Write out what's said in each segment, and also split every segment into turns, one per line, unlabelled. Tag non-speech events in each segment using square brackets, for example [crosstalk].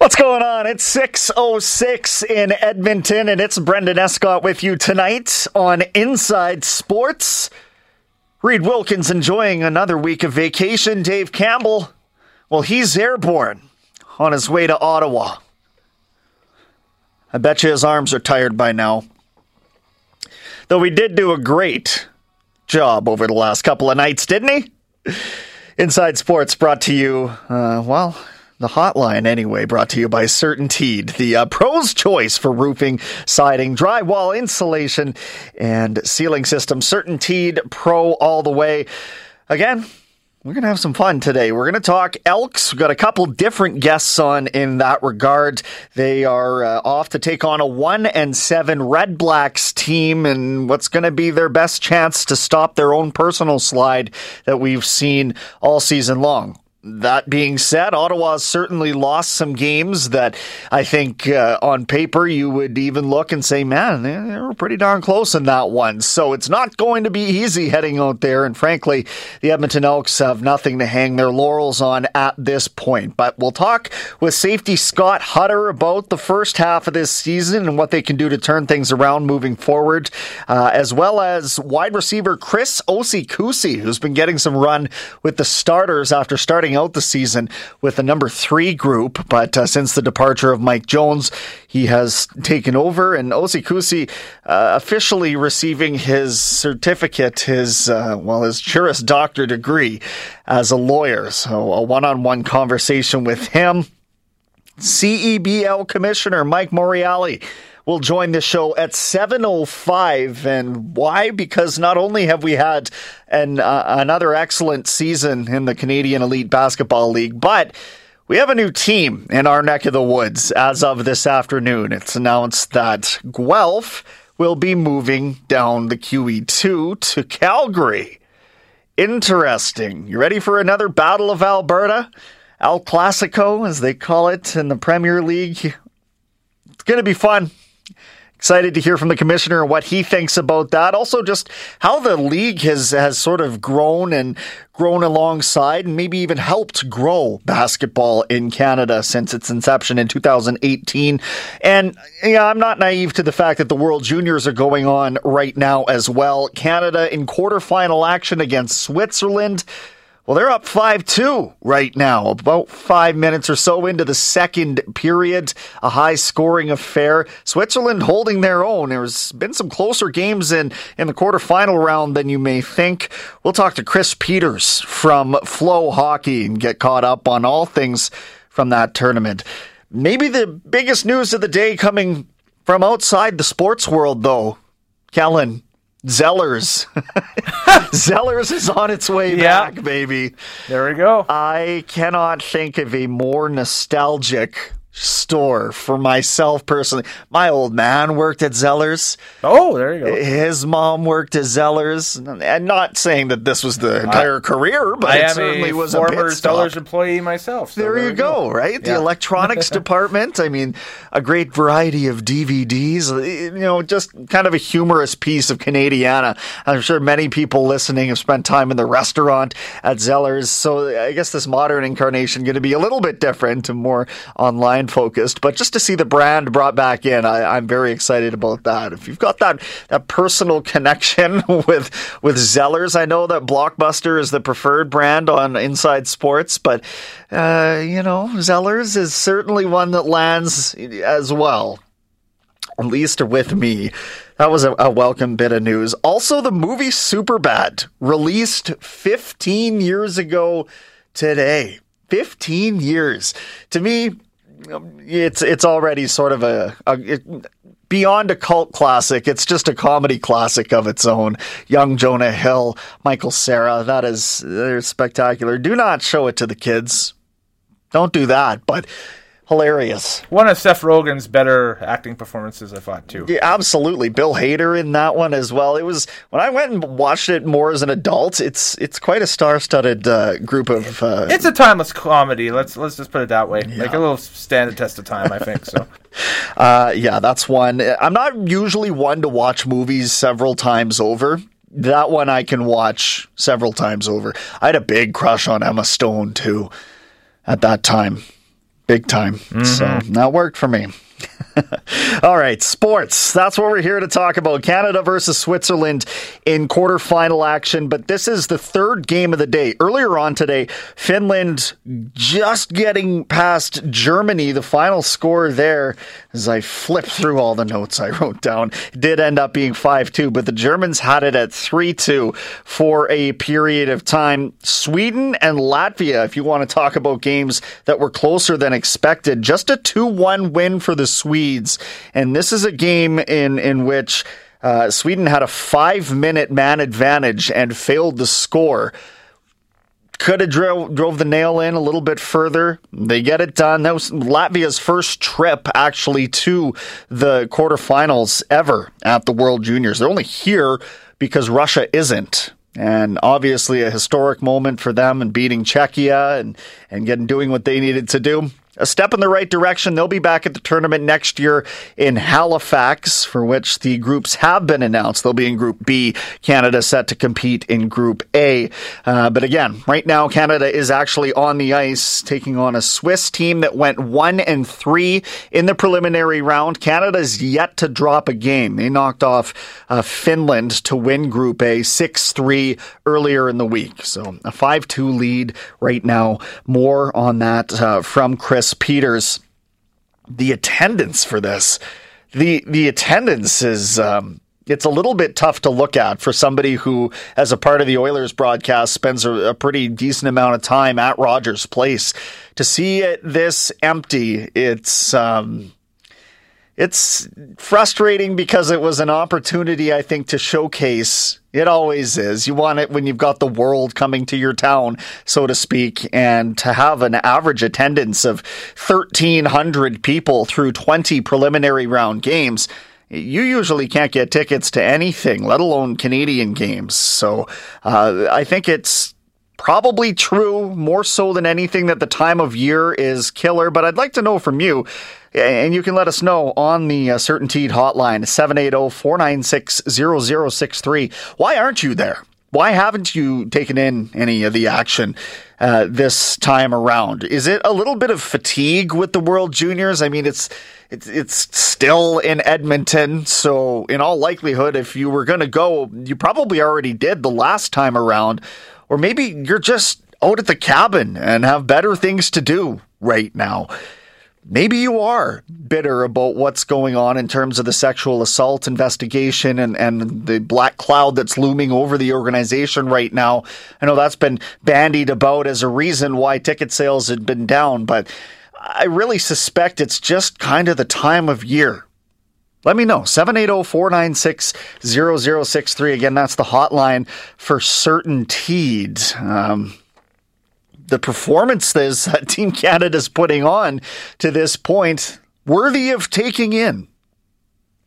What's going on? It's 606 in Edmonton, and it's Brendan Escott with you tonight on Inside Sports. Reed Wilkins enjoying another week of vacation. Dave Campbell, well, he's airborne on his way to Ottawa. I bet you his arms are tired by now. Though he did do a great job over the last couple of nights, didn't he? Inside Sports brought to you, uh, well, the hotline, anyway, brought to you by CertainTeed, the uh, pro's choice for roofing, siding, drywall, insulation, and ceiling systems. CertainTeed Pro all the way. Again, we're going to have some fun today. We're going to talk Elks. We've got a couple different guests on in that regard. They are uh, off to take on a 1 and 7 Red Blacks team and what's going to be their best chance to stop their own personal slide that we've seen all season long. That being said, Ottawa's certainly lost some games that I think uh, on paper you would even look and say, man, they, were pretty darn close in that one. So it's not going to be easy heading out there. And frankly, the Edmonton Elks have nothing to hang their laurels on at this point. But we'll talk with safety Scott Hutter about the first half of this season and what they can do to turn things around moving forward, uh, as well as wide receiver Chris Osei who's been getting some run with the starters after starting out the season with the number three group, but uh, since the departure of Mike Jones, he has taken over, and Osei-Kusi uh, officially receiving his certificate, his uh, well, his Juris Doctor degree as a lawyer. So a one-on-one conversation with him. CEBL Commissioner Mike Morreale will join the show at 7.05. And why? Because not only have we had an, uh, another excellent season in the Canadian Elite Basketball League, but we have a new team in our neck of the woods as of this afternoon. It's announced that Guelph will be moving down the QE2 to Calgary. Interesting. You ready for another Battle of Alberta? El Clasico, as they call it in the Premier League. It's going to be fun. Excited to hear from the commissioner and what he thinks about that. Also, just how the league has has sort of grown and grown alongside, and maybe even helped grow basketball in Canada since its inception in 2018. And yeah, I'm not naive to the fact that the World Juniors are going on right now as well. Canada in quarterfinal action against Switzerland. Well, they're up 5 2 right now, about five minutes or so into the second period. A high scoring affair. Switzerland holding their own. There's been some closer games in, in the quarterfinal round than you may think. We'll talk to Chris Peters from FloHockey and get caught up on all things from that tournament. Maybe the biggest news of the day coming from outside the sports world, though. Kellen, Zellers. [laughs] Zellers is on its way
Yeah.
back, baby.
There we go.
I cannot think of a more nostalgic store for myself personally. My old man worked at Zellers.
Oh, there you go.
His mom worked at Zellers. And not saying that this was the entire career, but
I
it certainly was a
former. Zellers employee myself. so
There, you
we
go, right? The
Yeah.
electronics [laughs] department. I mean, a great variety of DVDs. Uh, you know, just kind of a humorous piece of Canadiana. I'm sure many people listening have spent time in the restaurant at Zellers. So I guess this modern incarnation going to be a little bit different and more online focused. But just to see the brand brought back in, I, I'm very excited about that. If you've got that that personal connection [laughs] with with Zellers, I know that Blockbuster is the preferred brand on Inside Sports, but uh, you know, Zellers is certainly one that lands as well. At least with me. That was a, a welcome bit of news. Also, the movie Superbad, released 15 years ago today. 15 years. To me, it's it's already sort of a, a it, beyond a cult classic. It's just a comedy classic of its own. Young Jonah Hill, Michael Cera, that is they're spectacular. Do not show it to the kids. Don't do that, but hilarious.
One of Seth Rogen's better acting performances, I thought too.
Yeah, absolutely. Bill Hader in that one as well. It was when I went and watched it more as an adult. It's it's quite a star-studded uh, group of. Uh,
It's a timeless comedy. Let's let's just put it that way. Like a little stand the test of time, I think. So [laughs]
uh, yeah, that's one. I'm not usually one to watch movies several times over. That one I can watch several times over. I had a big crush on Emma Stone too at that time. Big time. So mm-hmm. that worked for me. [laughs] All right, sports. That's what we're here to talk about. Canada versus Switzerland in quarterfinal action, but this is the third game of the day. Earlier on today, Finland just getting past Germany. The final score there, as I flip through all the notes I wrote down, did end up being 5 2, but the Germans had it at 3 2 for a period of time. Sweden and Latvia, if you want to talk about games that were closer than expected, just a 2 1 win for the Swedes. And this is a game in, in which uh, Sweden had a five minute man advantage and failed to score. Could have drove, drove the nail in a little bit further. They get it done. That was Latvia's first trip actually to the quarterfinals ever at the World Juniors. They're only here because Russia isn't. And obviously a historic moment for them and beating Czechia and, and getting doing what they needed to do a step in the right direction. They'll be back at the tournament next year in Halifax, for which the groups have been announced. They'll be in Group B. Canada set to compete in Group A. Uh, but again, right now, Canada is actually on the ice taking on a Swiss team that went one and three in the preliminary round. Canada's yet to drop a game. They knocked off uh, Finland to win Group A 6 3 earlier in the week. So a 5 2 lead right now. More on that uh, from Chris Peters. The attendance for this, the the attendance is um, it's a little bit tough to look at for somebody who, as a part of the Oilers broadcast, spends a, a pretty decent amount of time at Rogers Place. To see it this empty, it's um, it's frustrating because it was an opportunity, I think, to showcase. It always is. You want it when you've got the world coming to your town, so to speak, and to have an average attendance of 1,300 people through 20 preliminary round games. You usually can't get tickets to anything, let alone Canadian games. So uh, I think it's probably true, more so than anything, that the time of year is killer. But I'd like to know from you, and you can let us know on the uh, Certainteed hotline, 780 496 0063. Why aren't you there? Why haven't you taken in any of the action uh, this time around? Is it a little bit of fatigue with the World Juniors? I mean, it's it's it's still in Edmonton, so in all likelihood, if you were going to go, you probably already did the last time around, or maybe you're just out at the cabin and have better things to do right now. Maybe you are bitter about what's going on in terms of the sexual assault investigation and, and the black cloud that's looming over the organization right now. I know that's been bandied about as a reason why ticket sales had been down, but I really suspect it's just kind of the time of year. Let me know. 780 496 0063. Again, that's the hotline for Certainteed. Um, the performances that [laughs] Team Canada's putting on to this point worthy of taking in.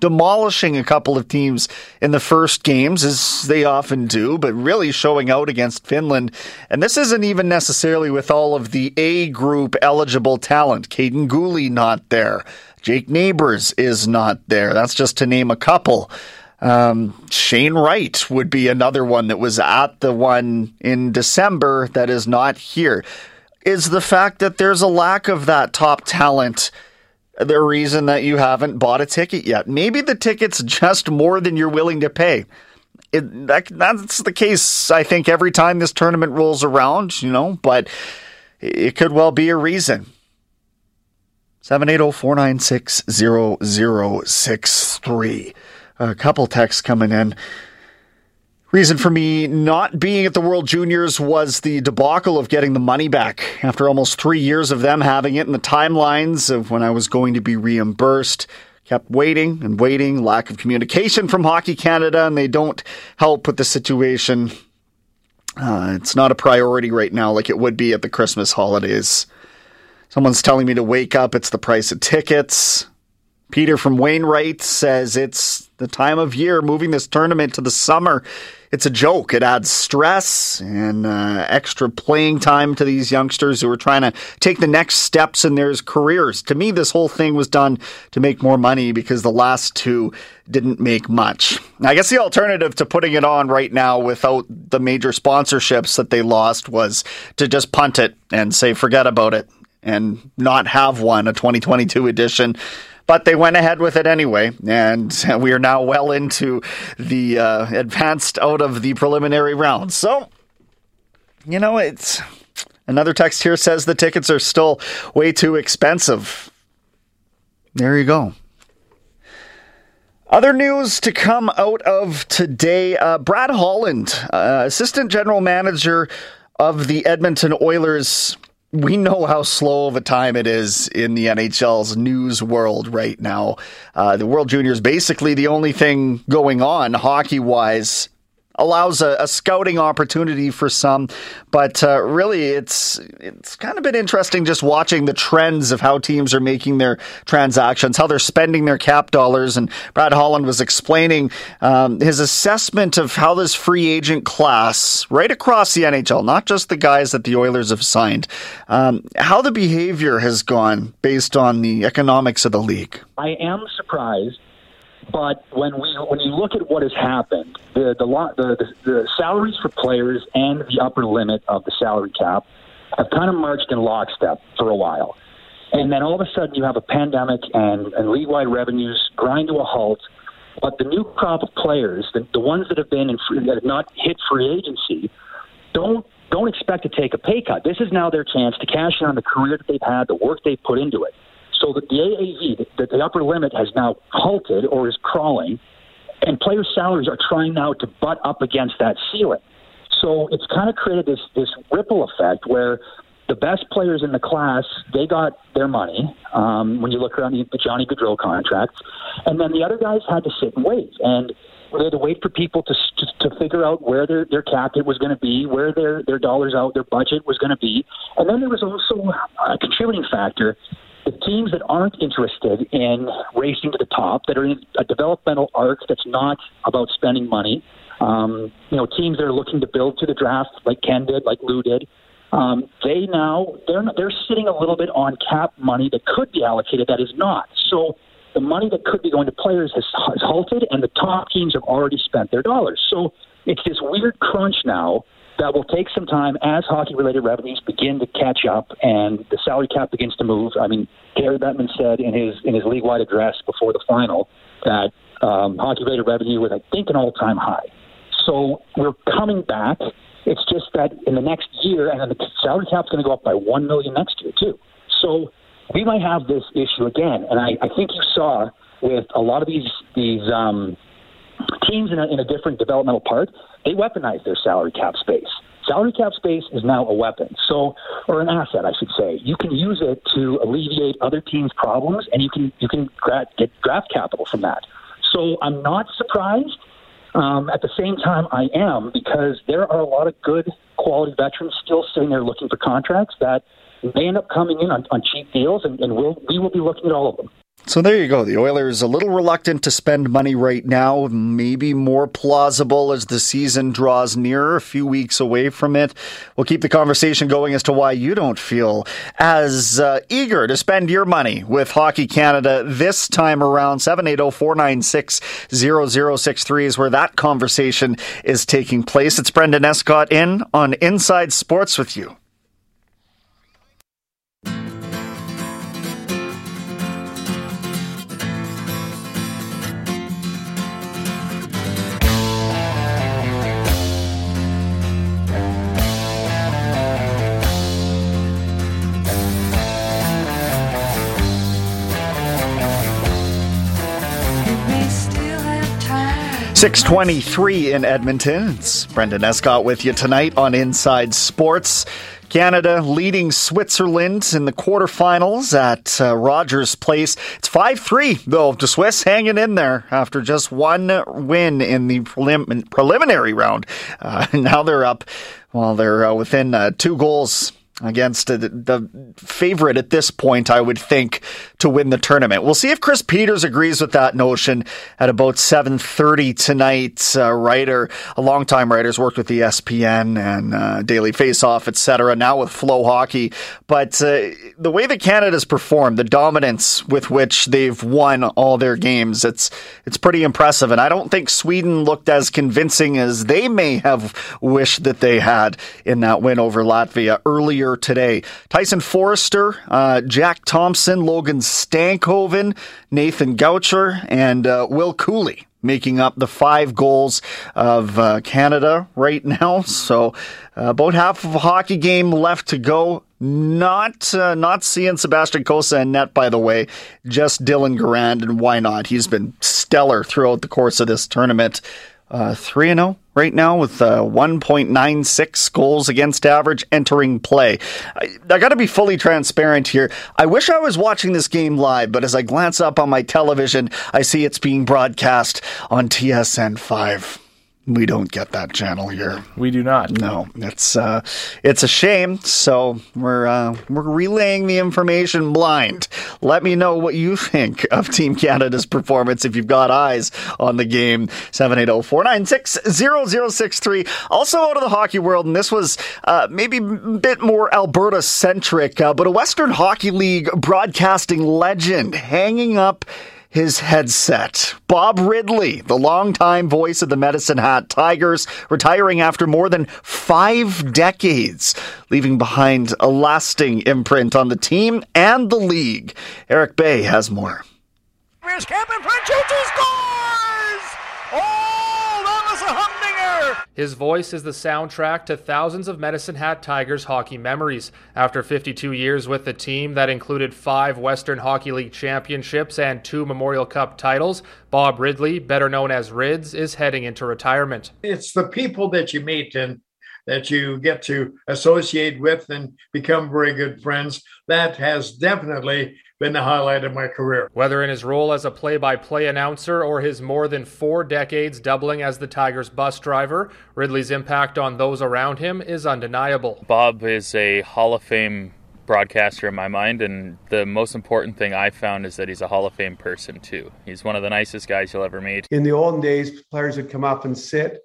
Demolishing a couple of teams in the first games, as they often do, but really showing out against Finland. And this isn't even necessarily with all of the A group eligible talent. Kaiden Guhle not there. Jake Neighbors is not there. That's just to name a couple. Um, Shane Wright would be another one that was at the one in December that is not here. Is the fact that there's a lack of that top talent the reason that you haven't bought a ticket yet? Maybe the ticket's [laughs] just more than you're willing to pay. It, that, that's the case, I think, every time this tournament rolls around, you know, but it could well be a reason. 780 a couple texts coming in. Reason for me not being at the World Juniors was the debacle of getting the money back after almost three years of them having it and the timelines of when I was going to be reimbursed. kept waiting and waiting, lack of communication from Hockey Canada, and they don't help with the situation. Uh, it's not a priority right now like it would be at the Christmas holidays. Someone's telling me to wake up, it's the price of tickets. Peter from Wainwright says it's the time of year moving this tournament to the summer. It's a joke. It adds stress and uh, extra playing time to these youngsters who are trying to take the next steps in their careers. To me, this whole thing was done to make more money because the last two didn't make much. I guess the alternative to putting it on right now without the major sponsorships that they lost was to just punt it and say, forget about it and not have one, a 2022 edition but they went ahead with it anyway, and [laughs] we are now well into the uh, advanced out of the preliminary round. So, you know, it's another text here says the tickets are still way too expensive. There you go. Other news to come out of today uh, Brad Holland, uh, assistant general manager of the Edmonton Oilers, we know how slow of a time it is in the NHL's news world right now. Uh, the World Junior is basically the only thing going on hockey wise allows a, a, scouting opportunity for some, but uh, really it's it's kind of been interesting just watching the trends of how teams are making their transactions, how they're spending their cap dollars. And Brad Holland was explaining um, his assessment of how this free agent class, right across the NHL, not just the guys that the Oilers have signed, um, how the behavior has gone based on the economics of the league.
I am surprised but when we when you look at what has happened, the the, the the salaries for players and the upper limit of the salary cap have kind of marched in lockstep for a while, and then all of a sudden you have a pandemic and, and league-wide revenues grind to a halt. But the new crop of players, the, the ones that have been in free, that have not hit free agency, don't don't expect to take a pay cut. This is now their chance to cash in on the career that they've had, the work they've put into it. So that the AAV, the, the upper limit, has now halted or is crawling, and players' salaries are trying now to butt up against that ceiling. So it's kind of created this this ripple effect where the best players in the class they got their money um, when you look around the, the Johnny Gaudreau contracts, and then the other guys had to sit and wait and they had to wait for people to to, to figure out where their their cap hit was going to be, where their their dollars out, their budget was going to be, and then there was also a contributing factor the teams that aren't interested in racing to the top, that are in a developmental arc that's not about spending money, um, you know, teams that are looking to build to the draft, like Ken did, like Lou did, um, they now they're they're sitting a little bit on cap money that could be allocated that is not. So the money that could be going to players has, has halted, and the top teams have already spent their dollars. So it's this weird crunch now that will take some time as hockey related revenues begin to catch up and the salary cap begins to move. I mean, Gary Bettman said in his in his league wide address before the final that um, hockey related revenue was, I think, an all time high. So we're coming back. It's just that in the next year, and then the salary cap's going to go up by one million next year too. So we might have this issue again. And I, I think you saw with a lot of these these um, teams in a, in a different developmental part, they weaponize their salary cap space. Salary cap space is now a weapon, so or an asset, I should say. You can use it to alleviate other teams' problems, and you can you can gra- get draft capital from that. So I'm not surprised. Um, at the same time, I am because there are a lot of good quality veterans still sitting there looking for contracts that may end up coming in on, on cheap deals, and, and we'll, we will be looking at all of them.
So there you go. The Oilers a little reluctant to spend money right now, maybe more plausible as the season draws nearer, a few weeks away from it. We'll keep the conversation going as to why you don't feel as uh, eager to spend your money with Hockey Canada this time around. 780-496-0063 is where that conversation is taking place. It's Brendan Escott in on Inside Sports with you. Six twenty-three in Edmonton. It's Brendan Escott with you tonight on Inside Sports. Canada leading Switzerland in the quarterfinals at uh, Rogers Place. It's 5 3, though. The Swiss hanging in there after just one win in the prelim- preliminary round. Uh, [laughs] now they're up, well, they're uh, within uh, two goals against the, favorite at this point, I would think, to win the tournament. We'll see if Chris Peters agrees with that notion at about 7.30 tonight. Uh, writer, a longtime writer, has worked with ESPN and uh, Daily Faceoff, etc., now with FloHockey. But uh, the way that Canada's performed, the dominance with which they've won all their games, it's, it's pretty impressive. And I don't think Sweden looked as convincing as they may have wished that they had in that win over Latvia earlier earlier today. Tyson Foerster, uh, Jack Thompson, Logan Stankoven, Nathan Gaucher, and uh, Will Cooley making up the five goals of uh, Canada right [laughs] now. So uh, about half of a hockey game left to go. Not uh, not seeing Sebastian Cossa in net, by the way. Just Dylan Garand, and why not? He's been stellar throughout the course of this tournament. Uh, 3 0 right now with uh, 1.96 goals against average entering play. I, I got to be fully transparent here. I wish I was watching this game live, but as I glance up on my television, I see it's being broadcast on TSN 5. We don't get that channel here.
We do not.
No, it's uh, it's a shame. So we're uh, we're relaying the information blind. Let me know what you [laughs] think of Team Canada's performance if you've got eyes on the game. 780-496-0063. Also out of the hockey world, and this was uh, maybe a bit more Alberta centric, uh, but a Western Hockey League broadcasting legend hanging up his headset. Bob Ridley, the longtime voice of the Medicine Hat Tigers, retiring after more than five decades, leaving behind a lasting imprint on the team and the league. Eric Bay has more.
Here's Captain Franchucci scores! Oh, that was a humdinger!
His voice is the soundtrack to thousands of Medicine Hat Tigers hockey memories. After 52 years with the team that included five Western Hockey League championships and two Memorial Cup titles, Bob Ridley, better known as Rids, is heading into retirement.
It's the people that you meet and that you get to associate with and become very good friends. That has definitely been the highlight of my career.
Whether in his role as a play by play announcer or his more than four decades doubling as the Tigers bus driver, Ridley's impact on those around him is undeniable.
Bob is a Hall of Fame broadcaster in my mind, and the most important thing I found is that he's a Hall of Fame person too. He's one of the nicest guys you'll ever meet.
In the olden days, players would come up and sit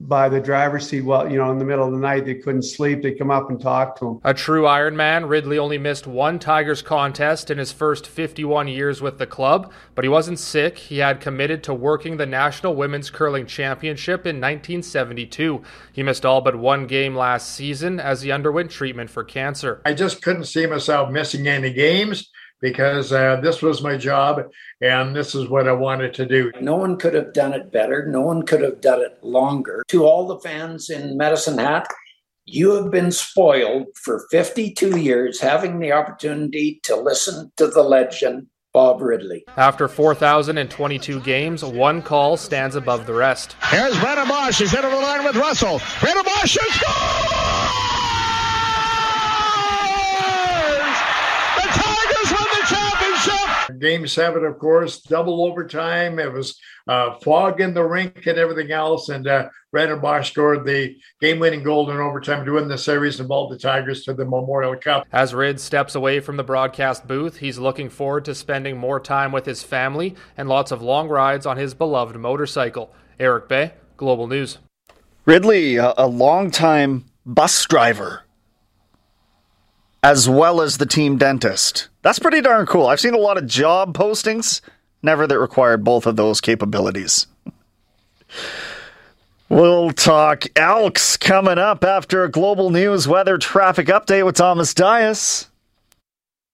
by the driver's seat well you know in the middle of the night. They couldn't sleep. They'd come up and talk to him
a true iron man ridley only missed one tigers contest in his first 51 years with the club but he wasn't sick. He had committed to working the national women's curling championship in 1972 he missed all but one game last season as he underwent treatment for cancer.
I just couldn't see myself missing any games because uh, this was my job and this is what I wanted to do.
No one could have done it better. No one could have done it longer. To all the fans in Medicine Hat, you have been spoiled for 52 years having the opportunity to listen to the legend. Bob Ridley.
After 4,022 games, one call stands above the rest.
Here's Brennan Bosch. He's into the line with Russell. Brennan Bosch scores!
Game seven, of course, double overtime. It was uh, fog in the rink and everything else. And uh, Brennan Bosch scored the game winning goal in overtime to win the series and vault the Tigers to the Memorial Cup.
As Rid steps away from the broadcast booth, he's looking forward to spending more time with his family and lots of long rides on his beloved motorcycle. Eric Bay, Global News.
Ridley, a, a longtime bus driver as well as the team dentist. That's pretty darn cool. I've seen a lot of job postings, never that required both of those capabilities. We'll talk Elks coming up after a global news weather traffic update with Thomas Dias.